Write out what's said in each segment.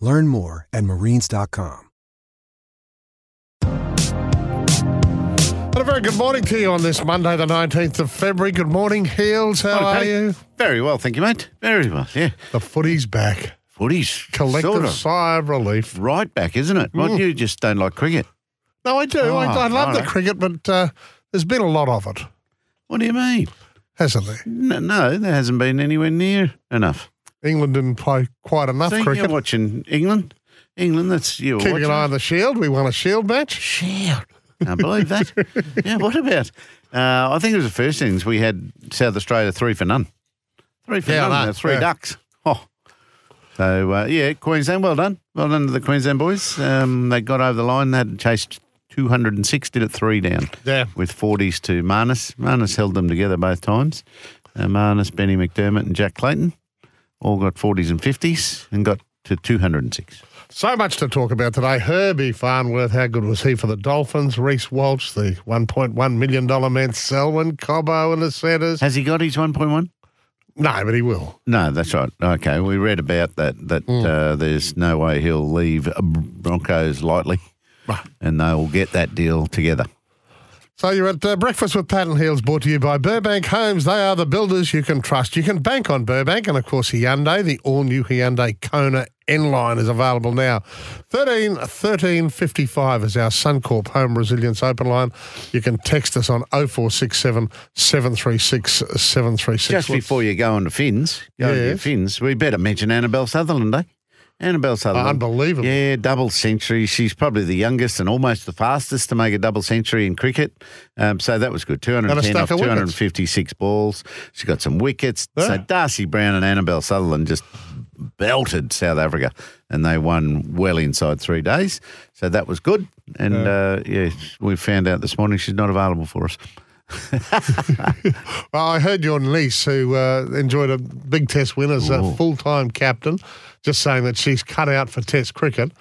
Learn more at marines.com. And a very good morning to you on this Monday, the 19th of February. Good morning, Heals. How are you? Very well, thank you, mate. Very well, yeah. The footy's back. Footy's Collective sort of sigh of relief. right back, isn't it? What, you just don't like cricket. No, I do. I, Oh, I love the cricket, but uh, there's been a lot of it, What do you mean? hasn't there? No, no there hasn't been anywhere near enough. England didn't play quite enough See, cricket. you're watching England. England, that's you. Keeping an eye on the Shield. We won a Shield match. Shield. Can't believe that. yeah, what about? Uh, I think it was the first innings we had South Australia three for none. Three for Yeah, none. uh, Three yeah. ducks. Oh. So, uh, yeah, Queensland, well done. Well done to the Queensland boys. Um, they got over the line. They had chased 206, did it three down. Yeah. With 40s to Marnus. Marnus held them together both times. Uh, Marnus, Benny McDermott, and Jack Clayton all got 40s and 50s and got to 206. So much to talk about today. Herbie Farnworth, how good was he for the Dolphins? Reece Walsh, the $1.1 million man, Selwyn Cobbo in the centres. Has he got his 1.1? No, but he will. No, that's right. Okay, we read about that. That Hmm. uh, there's no way he'll leave Broncos lightly, Right. and they'll get that deal together. So you're at uh, Breakfast with Pat and Heals, brought to you by Burbank Homes. They are the builders you can trust. You can bank on Burbank, and of course Hyundai. The all-new Hyundai Kona N-Line is available now. 13 13 55 is our Suncorp Home Resilience Open Line. You can text us on 0467 736 736. Just before you go on to Finns, go on to. Finns, we better mention Annabelle Sutherland, eh? Annabelle Sutherland. Unbelievable. Yeah, double century. She's probably the youngest and almost the fastest to make a double century in cricket. Um, so that was good. 210 off of wickets. 256 balls. She got some wickets. Yeah. So Darcy Brown and Annabelle Sutherland just belted South Africa and they won well inside three days. So that was good. And uh, yeah, we found out this morning she's not available for us. Well, I heard your niece, who uh, enjoyed a big Test win as a full time captain, just saying that she's cut out for Test cricket.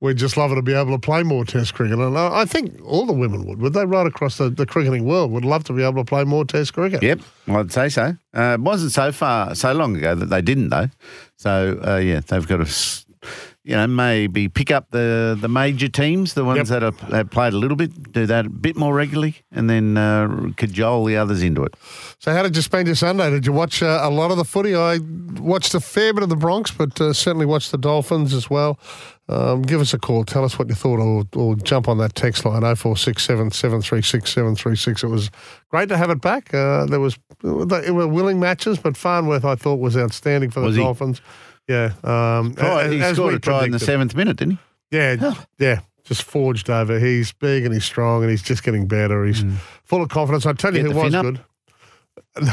We'd just love her to be able to play more Test cricket. And I think all the women would, would they, right across the, the cricketing world, would love to be able to play more Test cricket. Yep, I'd say so. Uh, it wasn't so far, so long ago that they didn't, though. So uh, yeah, they've got to, you know, maybe pick up the the major teams, the ones Yep. that have, have played a little bit, do that a bit more regularly, and then uh, cajole the others into it. So, how did you spend your Sunday? Did you watch uh, a lot of the footy? I watched a fair bit of the Bronx, but uh, certainly watched the Dolphins as well. Um, give us a call. Tell us what you thought, or, or jump on that text line 0467 736 736. It was great to have it back. Uh, there was they were willing matches, but Farnworth I thought was outstanding for the Was he? Yeah, um, Try, he scored a try in the seventh minute, didn't he? Yeah, yeah. Just forged over. He's big and he's strong and he's just getting better. He's full of confidence. I tell you Get who was good.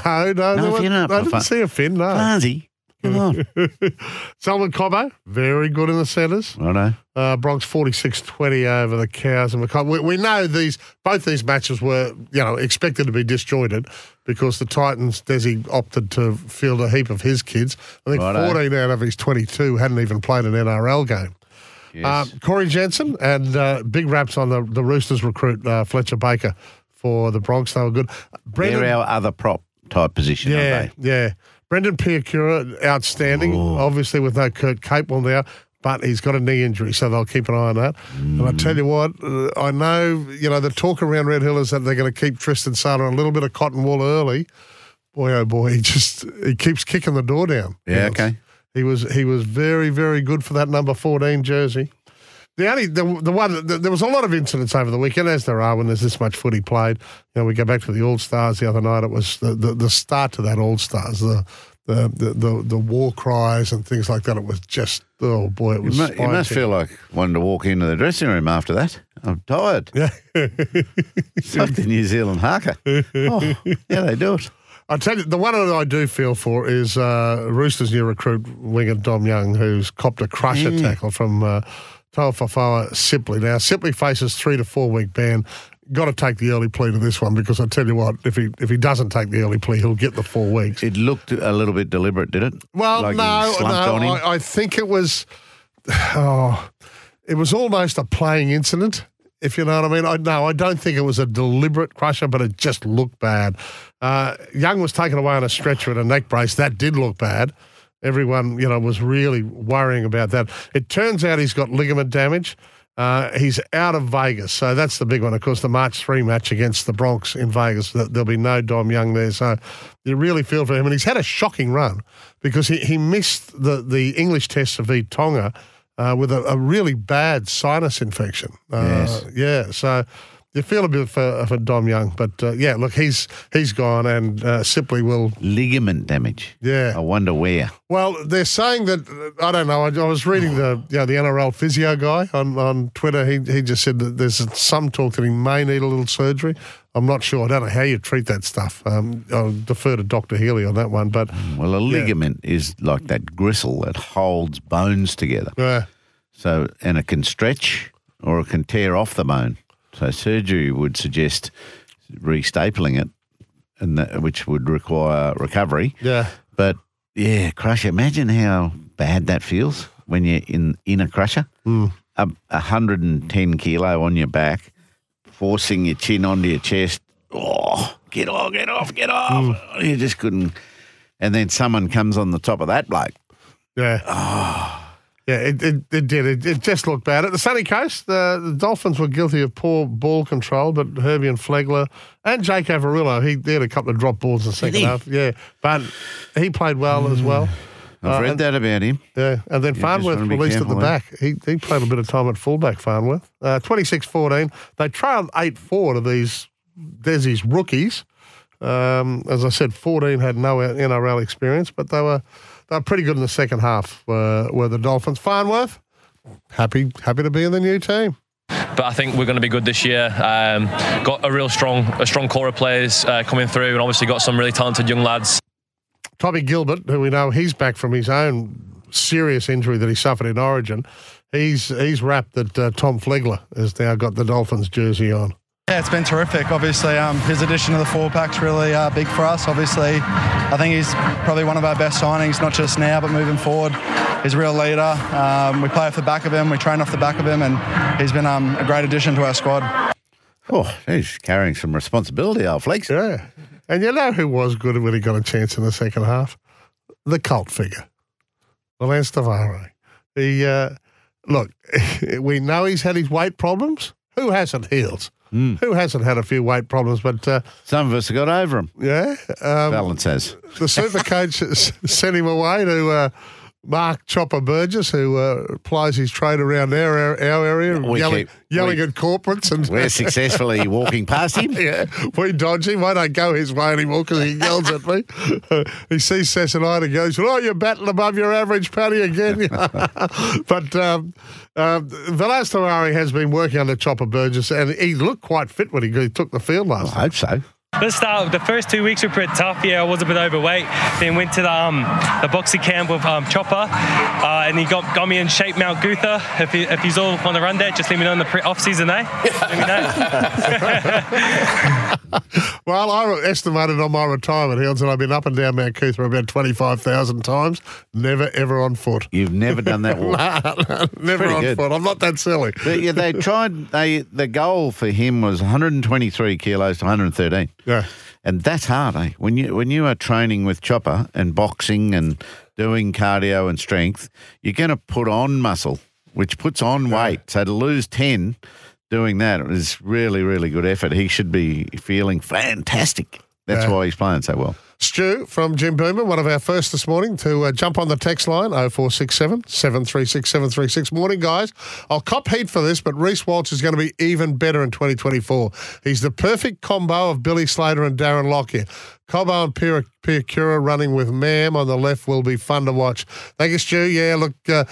No, no, No fin up, I didn't fun. see a fin. No. Farnsey, come on. Selwyn Cobbo, very good in the centres. Righto. Uh, Bronx 46-20 over the Cows and McCoy. We, we know these both these matches were you know expected to be disjointed because the Titans Desi opted to field a heap of his kids. I think Righto. 14 out of his 22 hadn't even played an NRL game. Yes. Um, Corey Jensen and uh, big raps on the, the Roosters recruit uh, Fletcher Baker for the Bronx. They were good. Brendan, They're our other prop type position, yeah, aren't they? yeah. Brendan Piakura, outstanding. Obviously with no Kurt Capewell now, but he's got a knee injury, so they'll keep an eye on that. And I tell you what, uh, I know you know the talk around Red Hill is that they're going to keep Tristan Sutter a little bit of cotton wool early. Boy, oh boy, he just he keeps kicking the door down. Yeah, Yes. okay. He was he was very very good for that number fourteen jersey. The only the, the one the, there was a lot of incidents over the weekend, as there are when there's this much footy played. You know, we go back to the All Stars the other night. It was the, the, the start to that All Stars, the, the the the the war cries and things like that. It was just oh boy, it was. You, mu- you must feel like wanting to walk into the dressing room after that. I'm tired. Yeah. It's like the New Zealand haka. Oh, yeah, they do it. I tell you, the one that I do feel for is uh, Roosters' new recruit winger Dom Young, who's copped a crusher tackle from uh, Taufafawa Sipley. Now, Sipley faces three to four week ban. Got to take the early plea to this one because I tell you what, if he if he doesn't take the early plea, he'll get the four weeks. It looked a little bit deliberate, did it? Well, Like no, no? I, I think it was. Oh, it was almost a playing incident, if you know what I mean. I no, I don't think it was a deliberate crusher, but it just looked bad. Uh, Young was taken away on a stretcher and a neck brace. That did look bad. Everyone, you know, was really worrying about that. It turns out he's got ligament damage. Uh, he's out of Vegas, so that's the big one. Of course, the March three match against the Bronx in Vegas. There'll be no Dom Young there, so you really feel for him. And he's had a shocking run because he, he missed the the English test of v Tonga uh, with a, a really bad sinus infection. Uh, Yes. Yeah, so you feel a bit for, for Dom Young, but uh, yeah, look, he's he's gone, and uh, Sipley will. Ligament damage. Yeah. I wonder where. Well, they're saying that I don't know. I, I was reading the you know, the NRL physio guy on, on Twitter. He he just said that there's some talk that he may need a little surgery. I'm not sure. I don't know how you treat that stuff. Um, I'll defer to Doctor Healy on that one. But Well, a ligament is like that gristle that holds bones together. uh, So, and it can stretch or it can tear off the bone. So, surgery would suggest restapling it, and that, which would require recovery. yeah, But yeah, crusher. Imagine how bad that feels when you're in in a crusher. Mm. A, a hundred and ten kilo on your back, forcing your chin onto your chest. Oh, get off, get off, get off! You just couldn't. And then someone comes on the top of that bloke. yeah. Ah. Yeah, it, it, it did. It, it just looked bad. At the sunny coast, the, the Dolphins were guilty of poor ball control, but Herbie and Flegler and Jake Averillo, he, he had a couple of drop balls in the second half. Yeah, but he played well as well. I've Uh, read and- that about him. Yeah, and then just Farnworth released at the careful, eh? back. He, he played a bit of time at fullback, Farnworth. Uh, 26-14. They trailed 8-4 to these Desi's rookies. Um, as I said, 14 had no NRL experience, but they were they were pretty good in the second half, uh, were the Dolphins. Farnworth, happy happy to be in the new team. but I think we're going to be good this year. Um, got a real strong, a strong core of players uh, coming through, and obviously got some really talented young lads. Tommy Gilbert, who we know he's back from his own serious injury that he suffered in Origin, he's he's wrapped that uh, Tom Flegler has now got the Dolphins jersey on. Yeah, it's been terrific. Obviously, um, his addition to the four pack's really uh, big for us. Obviously, I think he's probably one of our best signings, not just now, but moving forward. He's a real leader. Um, we play off the back of him, we train off the back of him, and he's been um, a great addition to our squad. Oh, he's carrying some responsibility, old Flex. Yeah. And you know who was good when he got a chance in the second half? The cult figure, Lance Tavare. He, uh, look, we know he's had his weight problems. Who hasn't healed? Who hasn't had a few weight problems? But uh, Some of us have got over them. yeah, um, Balance has. the super coach sent him away to uh, Mark Chopper Burgess, who uh, plies his trade around our, our area, We yelling, keep- yelling we- at corporates. and We're successfully walking past him. Yeah, we dodge him. I don't go his way anymore because he yells at me. he sees Sassanide and I, and goes, "Oh, you're battling above your average, Paddy again." but um, um, Valynce Te Whare has been working under Chopper Burgess, and he looked quite fit when he, he took the field last. I hope so. The start, the first two weeks were pretty tough. Yeah, I was a bit overweight. Then went to the um, the boxing camp with um, Chopper, uh, and he got, got me in shape. Mount Coot-tha. If you, if he's all on the run there, just let me know in the pre- off season, eh? Let me know. Well, I estimated on my retirement hills, and I've been up and down Mount Coot-tha about twenty five thousand times. Never ever on foot. You've never done that walk. Never pretty on good. foot. I'm not that silly. But, yeah, they tried. They the goal for him was 123 kilos to 113, Yeah. and that's hard. Eh? When you when you are training with chopper and boxing and doing cardio and strength, you're going to put on muscle, which puts on weight. So to lose 10 doing that is really really good effort. He should be feeling fantastic. That's Yeah. why he's playing so well. Stu from Jimboomba, one of our first this morning, to uh, jump on the text line 0467 736 736. Morning, guys. I'll cop heat for this, but Reece Walsh is going to be even better in 2024. He's the perfect combo of Billy Slater and Darren Lockyer. Cobbo and Piakura running with Mam on the left will be fun to watch. Thank you, Stu. Yeah, look, uh,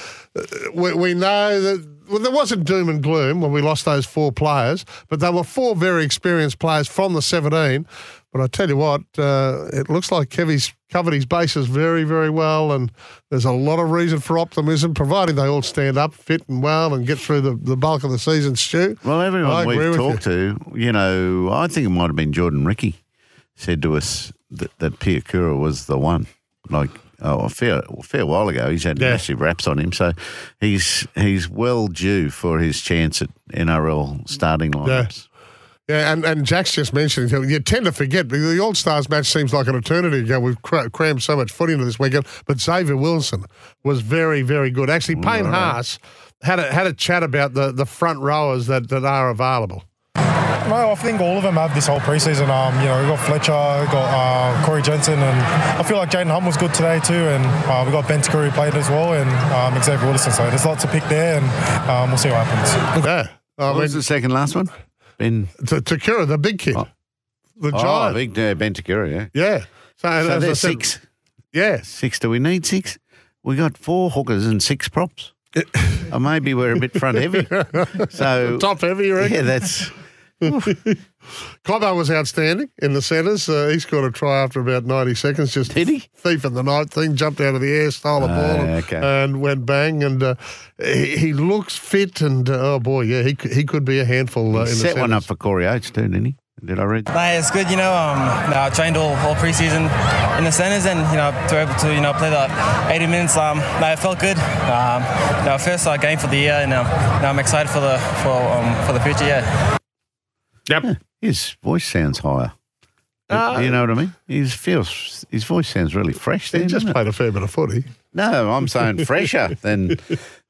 we, we know that well, there wasn't doom and gloom when we lost those four players, but they were four very experienced players from the 17. But I tell you what, uh, it looks like Kevy's covered his bases very, very well, and there's a lot of reason for optimism, providing they all stand up fit and well and get through the, the bulk of the season, Stu. Well, everyone we've talked to, you know, I think it might have been Jordan Riki said to us that, that Piakura was the one. Like, oh, a fair, a fair while ago, he's had Yeah. massive raps on him. So he's he's well due for his chance at NRL starting lineups. Yeah, and, and Jack's just mentioned, you tend to forget, the All Stars match seems like an eternity ago. We've cra- crammed so much footy into this weekend, but Xavier Willison was very, very good. Actually, Payne Haas had a, had a chat about the, the front rowers that, that are available. No, I think all of them have this whole preseason. Um, you know, we've got Fletcher, we've got uh, Corey Jensen, and I feel like Jaiyden Hunt was good today too. And uh, we got Ben Te Kura who played as well, and um, Xavier Willison. So there's lots to pick there, and um, we'll see what happens. Yeah. I What was the second last one? Ben. T- Te Kura, the big kid. Oh. The Oh, giant. big uh, Ben Te Kura, yeah. yeah. So, and So there's said- six. Yeah. Six. Do we need six? We got four hookers and six props. or maybe we're a bit front heavy. So Top heavy, you reckon? yeah, that's Cobbo was outstanding in the centres. Uh, he scored a try after about 90 seconds. Just Did he? thief in the night thing, jumped out of the air, stole a Ah, ball, and, okay. and went bang. And uh, he, he looks fit, and uh, oh boy, yeah, he he could be a handful uh, in the set one up for Corey Oates too, didn't he? Did I read? Mate, it's good, you know. Um, you know, I trained all, all preseason in the centres, and you know, to be able to you know play the 80 minutes, um, no, it felt good. Um, you know, first uh, game for the year, and um, you know, I'm excited for the for um, for the future. Yeah. Yep. His voice sounds higher. Do you know what I mean? His feels his voice sounds really fresh. He Then, just doesn't it? played a fair bit of footy. No, I'm saying fresher than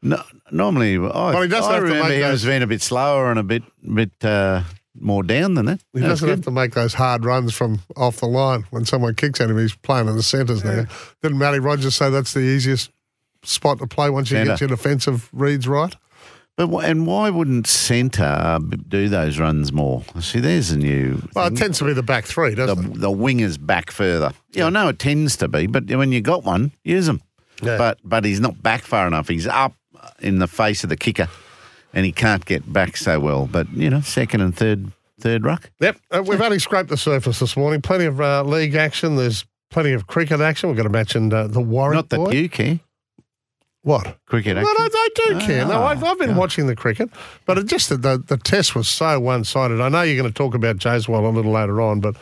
no, normally. I, Well, he doesn't I have to remember make him those- as being a bit slower and a bit bit uh, more down than that. He That's doesn't have to make those hard runs from off the line when someone kicks at him. He's playing in the centres now. Didn't Matty Rogers say that's the easiest spot to play once you Centre. get your defensive reads right? But and why wouldn't centre do those runs more? See, there's a new. Well, it tends to be the back three, doesn't it? the wingers back further. Yeah, I know it tends to be, but when you got one, use them. Yeah. But but he's not back far enough. He's up in the face of the kicker, and he can't get back so well. But you know, second and third third ruck. Yep. Uh, we've only scraped the surface this morning. Plenty of uh, league action. There's plenty of cricket action. We've got to mention uh, the Warwick Not that boy. you care. What? Cricket Well, action. I, do care. No, Ah, I've, I've been watching the cricket, but it just that the, the test was so one sided. I know you're going to talk about Jaiswal a little later on, but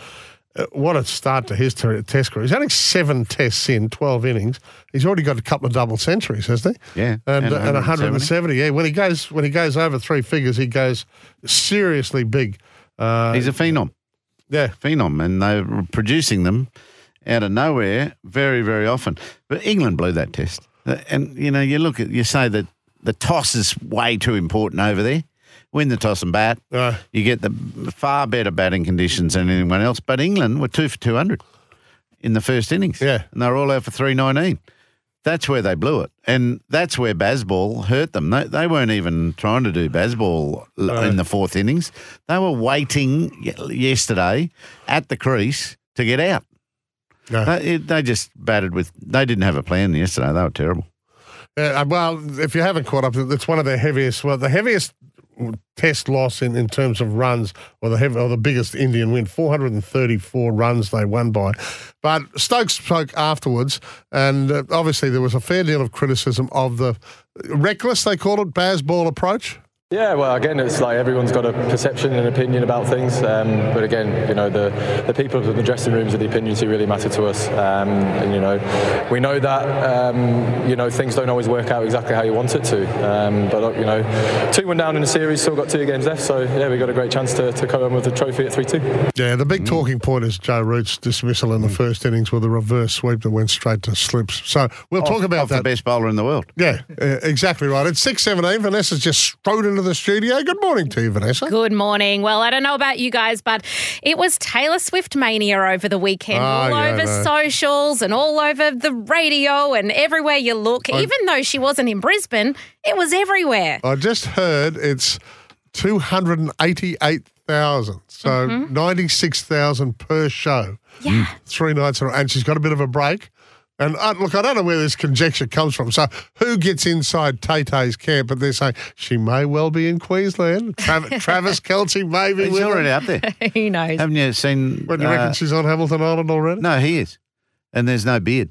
uh, what a start to his test career. He's only seven tests in, 12 innings. He's already got a couple of double centuries, hasn't he? Yeah, And, and uh, and 170. 170. Yeah, when he goes when he goes over three figures, he goes seriously big. Uh, He's a phenom, yeah. phenom, and they're producing them out of nowhere very, very often. But England blew that test, and you know, you look at you say that the toss is way too important over there. Win the toss and bat. Uh, You get the far better batting conditions than anyone else. But England were two for 200 in the first innings. Yeah. And they were all out for 319. That's where they blew it. And that's where Bazball hurt them. They, they weren't even trying to do Bazball l in the fourth innings. They were waiting yesterday at the crease to get out. No. They, they just batted with, they didn't have a plan yesterday. They were terrible. Uh, well, if you haven't caught up, it's one of their heaviest. Well, the heaviest test loss in, in terms of runs, or the heavy, or the biggest Indian win, 434 runs they won by. But Stokes spoke afterwards, and uh, obviously there was a fair deal of criticism of the reckless, they call it, Baz ball approach. Yeah, well, again, it's like everyone's got a perception and opinion about things. Um, but again, you know, the, the people in the dressing rooms are the opinions who really matter to us. Um, and, you know, we know that, um, you know, things don't always work out exactly how you want it to. Um, but, look, you know, 2 1 down in the series, still got two games left. So, yeah, we got a great chance to, to come home with the trophy at 3 2. Yeah, the big talking point is Joe Root's dismissal in the first innings with a reverse sweep that went straight to slips. So we'll talk about Of that. the best bowler in the world. Yeah, uh, exactly right. It's six seventeen. Vanessa's just strode into into the studio. Good morning to you, Vanessa. Good morning. Well, I don't know about you guys, but it was Taylor Swift mania over the weekend, Oh, all yeah, over know. socials and all over the radio and everywhere you look. I- Even though she wasn't in Brisbane, it was everywhere. I just heard it's 288,000. So Mm-hmm. 96,000 per show. Yeah. Three nights in a row. And she's got a bit of a break. And uh, look, I don't know where this conjecture comes from. So who gets inside Tay Tay's camp? But they're saying she may well be in Queensland. Travis, Travis Kelce may be He's with already her. out there. Who knows? Haven't you seen? What, do you uh, reckon she's on Hamilton Island already? no, he is, and there's no beard.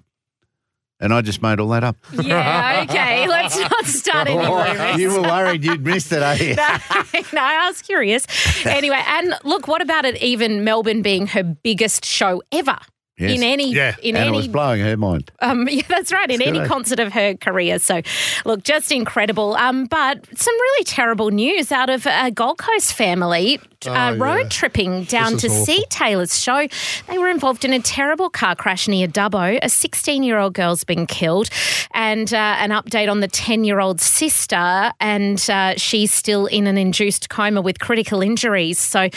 And I just made all that up. Yeah, okay. Let's not start any rumours. you were worried you'd missed it, are you? no, I was curious. Anyway, and look, what about it even Melbourne being her biggest show ever? Yes. In any Yeah. in and it any was blowing her mind. Um, yeah, that's right. In any good, concert of her career. So, look, just incredible. Um, but some really terrible news out of a Gold Coast family uh, Oh, yeah. road tripping down to awful. see Taylor's show. They were involved in a terrible car crash near Dubbo. A 16 year old girl's been killed, and uh, an update on the 10 year old sister, and uh, she's still in an induced coma with critical injuries. So,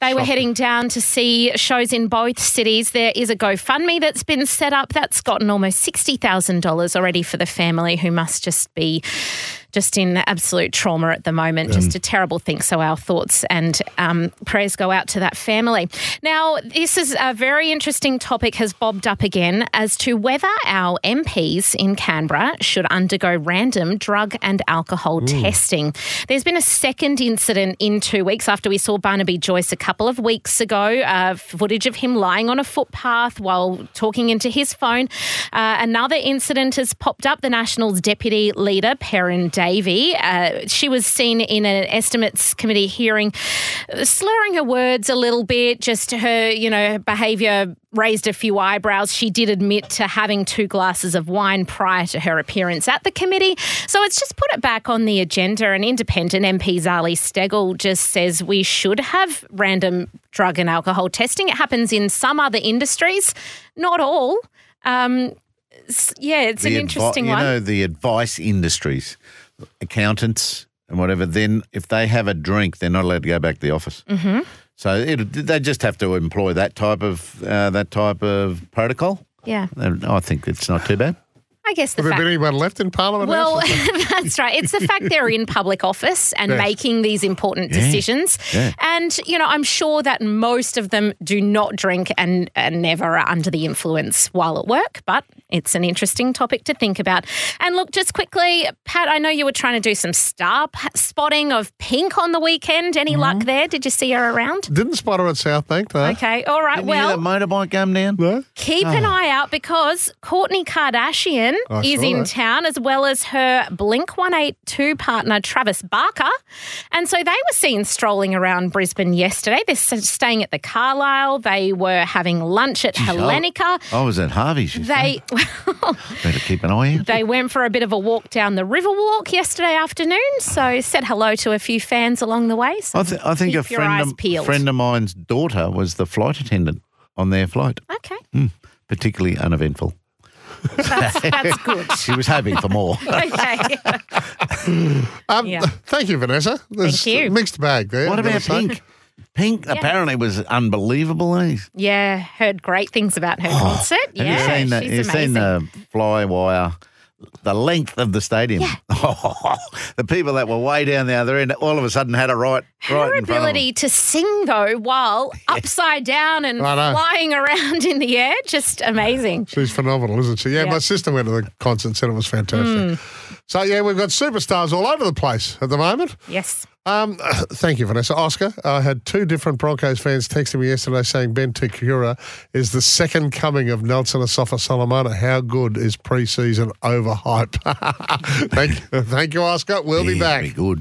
they were heading down to see shows in both cities. There is a GoFundMe that's been set up that's gotten almost $60,000 already for the family who must just be just in absolute trauma at the moment. Just a terrible thing. So our thoughts and um, prayers go out to that family. Now, this is a very interesting topic has bobbed up again as to whether our MPs in Canberra should undergo random drug and alcohol testing. There's been a second incident in two weeks after we saw Barnaby Joyce a couple of weeks ago. Uh, footage of him lying on a footpath while talking into his phone. Uh, another incident has popped up. The Nationals deputy leader, Perin Davey, uh, she was seen in an estimates committee hearing, slurring her words a little bit. Just her, you know, behaviour raised a few eyebrows. She did admit to having two glasses of wine prior to her appearance at the committee. So it's just put it back on the agenda. And independent MP Zali Steggall just says we should have random drug and alcohol testing. It happens in some other industries, not all. Um, yeah, it's an The advi- interesting you one. know, the advice industries, accountants and whatever, then if they have a drink, they're not allowed to go back to the office. Mm-hmm. So it, they just have to employ that type of uh, that type of protocol. yeah, And I think it's not too bad. I guess the Have there fact. been anyone left in Parliament? Well, that's right. It's the fact they're in public office and Yes. making these important decisions. Yeah. And, you know, I'm sure that most of them do not drink and, and never are under the influence while at work, but it's an interesting topic to think about. And look, just quickly, Pat, I know you were trying to do some star p- spotting of Pink on the weekend. Any Mm-hmm. luck there? Did you see her around? Didn't spot her at South Bank, though. Okay, all right. Didn't well, you hear that motorbike come down? No? Keep an eye out because Kourtney Kardashian I oh, is in that. town as well as her Blink 182 partner Travis Barker. And so they were seen strolling around Brisbane yesterday. They're staying at the Calile. They were having lunch at Hellenika. I was at Harvey's. They better keep an eye out. they went for a bit of a walk down the Riverwalk yesterday afternoon. So said hello to a few fans along the way. So I, th- I think a friend of, friend of mine's daughter was the flight attendant on their flight. okay, hmm. Particularly uneventful. That's, that's good. She was hoping for more. Okay. Um, Yeah. Thank you, Vanessa. There's Thank you. Mixed bag there. What I've gotta about say. Pink? Pink apparently was unbelievable. Eh? Yeah, heard great things about her concert. Oh, Have yeah, you seen the, she's you've amazing. seen the fly wire, the length of the stadium? Yeah. the people that were way down the other end all of a sudden had a right, her right in front of them. ability to sing though while upside down and flying around in the air, just amazing. She's phenomenal, isn't she? Yeah, Yeah. my sister went to the concert and said it was fantastic. Hmm. So, yeah, we've got superstars all over the place at the moment. Yes. Um, thank you, Vanessa. Oscar, I had two different Broncos fans texting me yesterday saying Ben Te Kura is the second coming of Nelson Asofa-Solomona. How good is preseason overhype? thank, thank you, Oscar. We'll be back. Very good.